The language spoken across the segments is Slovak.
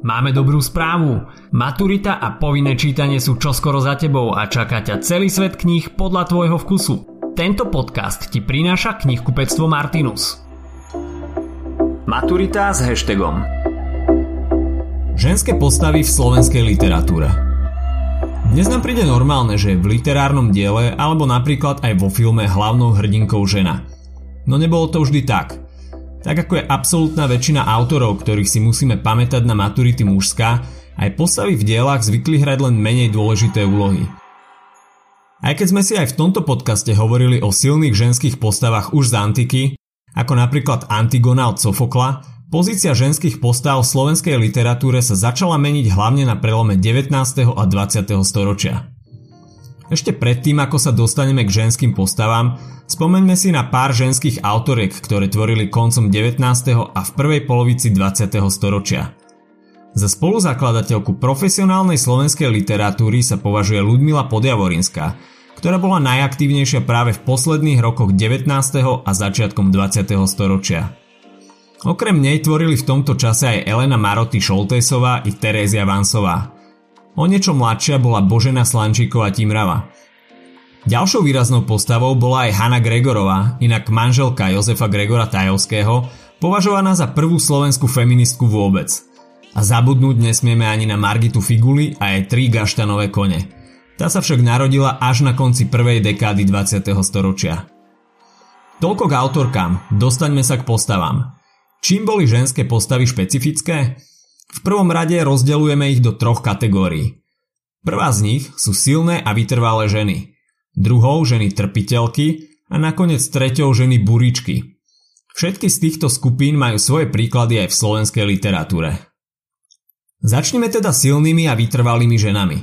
Máme dobrú správu. Maturita a povinné čítanie sú čoskoro za tebou a čaká ťa celý svet kníh podľa tvojho vkusu. Tento podcast ti prináša knihkupectvo Martinus. Maturita s hashtagom Ženské postavy v slovenskej literatúre Dnes nám príde normálne, že v literárnom diele alebo napríklad aj vo filme hlavnou hrdinkou žena. No nebolo to vždy tak – tak ako je absolútna väčšina autorov, ktorých si musíme pamätať na maturity mužská, aj postavy v dielach zvykli hrať len menej dôležité úlohy. Aj keď sme si aj v tomto podcaste hovorili o silných ženských postavách už z antiky, ako napríklad Antigona od Sofokla, pozícia ženských postav v slovenskej literatúre sa začala meniť hlavne na prelome 19. a 20. storočia. Ešte predtým, ako sa dostaneme k ženským postavám, spomeňme si na pár ženských autoriek, ktoré tvorili koncom 19. a v prvej polovici 20. storočia. Za spoluzakladateľku profesionálnej slovenskej literatúry sa považuje Ludmila Podjavorinská, ktorá bola najaktívnejšia práve v posledných rokoch 19. a začiatkom 20. storočia. Okrem nej tvorili v tomto čase aj Elena Maroty Šoltésová i Terézia Vansová – O niečo mladšia bola Božena Slančíková Timrava. Ďalšou výraznou postavou bola aj Hanna Gregorová, inak manželka Jozefa Gregora Tajovského, považovaná za prvú slovenskú feministku vôbec. A zabudnúť nesmieme ani na Margitu Figuli a jej tri gaštanové kone. Tá sa však narodila až na konci prvej dekády 20. storočia. Toľko k autorkám, dostaňme sa k postavám. Čím boli ženské postavy špecifické? V prvom rade rozdeľujeme ich do troch kategórií. Prvá z nich sú silné a vytrvalé ženy, druhou ženy trpiteľky a nakoniec treťou ženy buričky. Všetky z týchto skupín majú svoje príklady aj v slovenskej literatúre. Začneme teda silnými a vytrvalými ženami.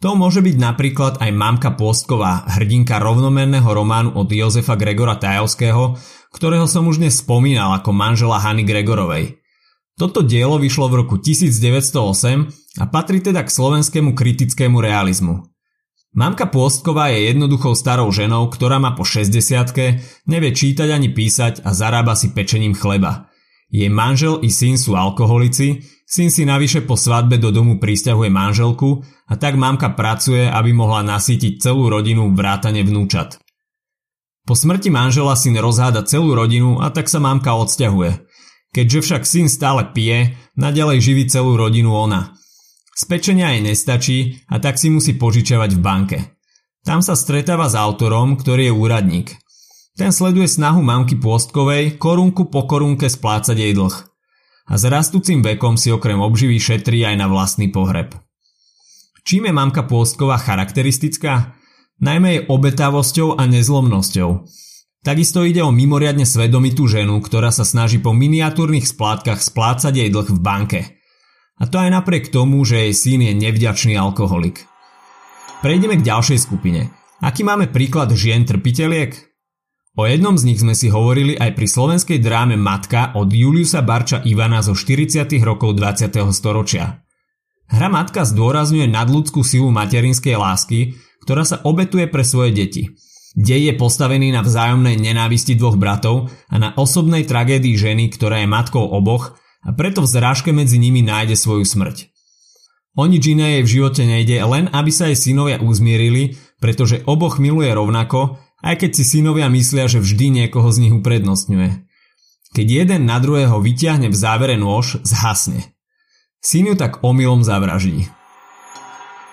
To môže byť napríklad aj Mamka Pôstková, hrdinka rovnomenného románu od Jozefa Gregora Tajovského, ktorého som už dnes spomínal ako manžela Hany Gregorovej – toto dielo vyšlo v roku 1908 a patrí teda k slovenskému kritickému realizmu. Mamka Pôstková je jednoduchou starou ženou, ktorá má po 60 nevie čítať ani písať a zarába si pečením chleba. Jej manžel i syn sú alkoholici, syn si navyše po svadbe do domu prisťahuje manželku a tak mamka pracuje, aby mohla nasítiť celú rodinu vrátane vnúčat. Po smrti manžela syn rozháda celú rodinu a tak sa mamka odsťahuje – Keďže však syn stále pije, nadalej živí celú rodinu ona. Z jej nestačí a tak si musí požičiavať v banke. Tam sa stretáva s autorom, ktorý je úradník. Ten sleduje snahu mamky Pôstkovej korunku po korunke splácať jej dlh. A s rastúcim vekom si okrem obživy šetrí aj na vlastný pohreb. Čím je mamka Pôstková charakteristická? Najmä jej obetavosťou a nezlomnosťou. Takisto ide o mimoriadne svedomitú ženu, ktorá sa snaží po miniatúrnych splátkach splácať jej dlh v banke. A to aj napriek tomu, že jej syn je nevďačný alkoholik. Prejdeme k ďalšej skupine. Aký máme príklad žien trpiteliek? O jednom z nich sme si hovorili aj pri slovenskej dráme Matka od Juliusa Barča Ivana zo 40. rokov 20. storočia. Hra Matka zdôrazňuje nadľudskú silu materinskej lásky, ktorá sa obetuje pre svoje deti – Dej je postavený na vzájomnej nenávisti dvoch bratov a na osobnej tragédii ženy, ktorá je matkou oboch a preto v zrážke medzi nimi nájde svoju smrť. O nič iné jej v živote nejde, len aby sa jej synovia uzmierili, pretože oboch miluje rovnako, aj keď si synovia myslia, že vždy niekoho z nich uprednostňuje. Keď jeden na druhého vyťahne v závere nôž, zhasne. Syn ju tak omylom zavraždí.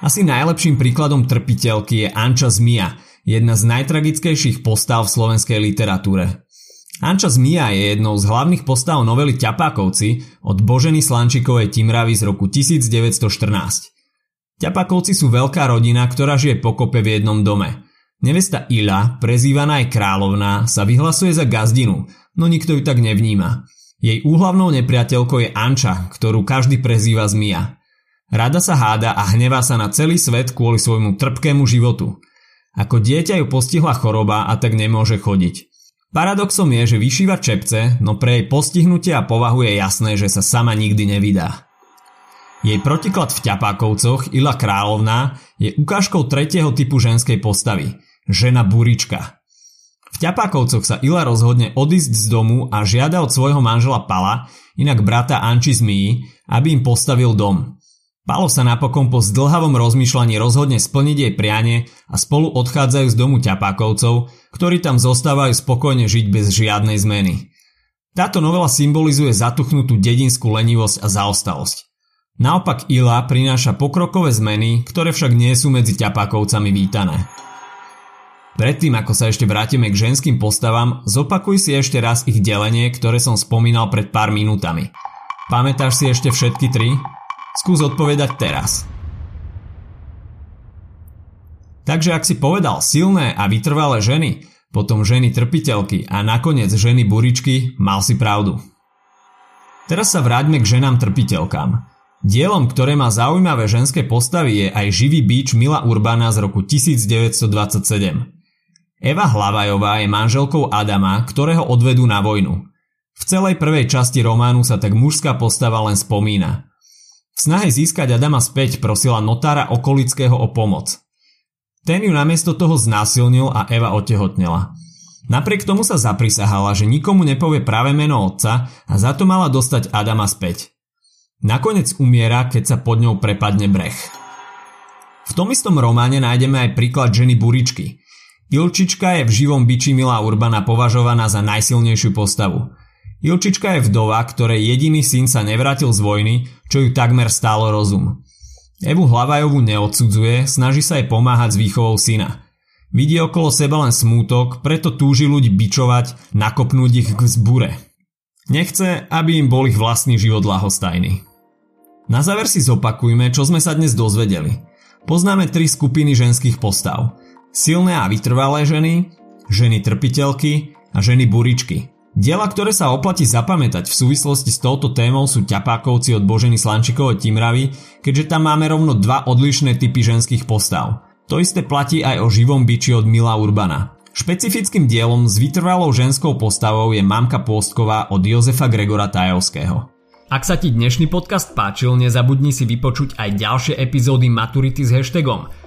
Asi najlepším príkladom trpiteľky je Anča Zmia, jedna z najtragickejších postav v slovenskej literatúre. Anča Zmia je jednou z hlavných postav novely Ťapákovci od Boženy Slančikovej Timravy z roku 1914. Ťapákovci sú veľká rodina, ktorá žije pokope v jednom dome. Nevesta Ila, prezývaná aj kráľovná, sa vyhlasuje za gazdinu, no nikto ju tak nevníma. Jej úhlavnou nepriateľkou je Anča, ktorú každý prezýva Zmia. Rada sa háda a hnevá sa na celý svet kvôli svojmu trpkému životu – ako dieťa ju postihla choroba a tak nemôže chodiť. Paradoxom je, že vyšíva čepce, no pre jej postihnutie a povahu je jasné, že sa sama nikdy nevydá. Jej protiklad v ťapákovcoch, Ila Královná, je ukážkou tretieho typu ženskej postavy, žena burička. V ťapákovcoch sa Ila rozhodne odísť z domu a žiada od svojho manžela Pala, inak brata Anči Zmii, aby im postavil dom. Palo sa napokon po zdlhavom rozmýšľaní rozhodne splniť jej prianie a spolu odchádzajú z domu ťapákovcov, ktorí tam zostávajú spokojne žiť bez žiadnej zmeny. Táto novela symbolizuje zatuchnutú dedinskú lenivosť a zaostalosť. Naopak Ila prináša pokrokové zmeny, ktoré však nie sú medzi ťapákovcami vítané. Predtým ako sa ešte vrátime k ženským postavám, zopakuj si ešte raz ich delenie, ktoré som spomínal pred pár minútami. Pamätáš si ešte všetky tri? Skús odpovedať teraz. Takže ak si povedal silné a vytrvalé ženy, potom ženy trpiteľky a nakoniec ženy buričky, mal si pravdu. Teraz sa vráťme k ženám trpiteľkám. Dielom, ktoré má zaujímavé ženské postavy je aj živý bíč Mila Urbana z roku 1927. Eva Hlavajová je manželkou Adama, ktorého odvedú na vojnu. V celej prvej časti románu sa tak mužská postava len spomína. V snahe získať Adama späť prosila notára okolického o pomoc. Ten ju namiesto toho znásilnil a Eva otehotnela. Napriek tomu sa zaprisahala, že nikomu nepovie práve meno otca a za to mala dostať Adama späť. Nakoniec umiera, keď sa pod ňou prepadne breh. V tom istom románe nájdeme aj príklad ženy Buričky. Ilčička je v živom biči Milá Urbana považovaná za najsilnejšiu postavu. Ilčička je vdova, ktorej jediný syn sa nevrátil z vojny, čo ju takmer stálo rozum. Evu Hlavajovú neodsudzuje, snaží sa jej pomáhať s výchovou syna. Vidí okolo seba len smútok, preto túži ľudí bičovať, nakopnúť ich k zbure. Nechce, aby im bol ich vlastný život lahostajný. Na záver si zopakujme, čo sme sa dnes dozvedeli. Poznáme tri skupiny ženských postav. Silné a vytrvalé ženy, ženy trpiteľky a ženy buričky – Diela, ktoré sa oplatí zapamätať v súvislosti s touto témou sú ťapákovci od Boženy Slančikovej Timravy, keďže tam máme rovno dva odlišné typy ženských postav. To isté platí aj o živom biči od Mila Urbana. Špecifickým dielom s vytrvalou ženskou postavou je Mamka Pôstková od Jozefa Gregora Tajovského. Ak sa ti dnešný podcast páčil, nezabudni si vypočuť aj ďalšie epizódy Maturity s hashtagom –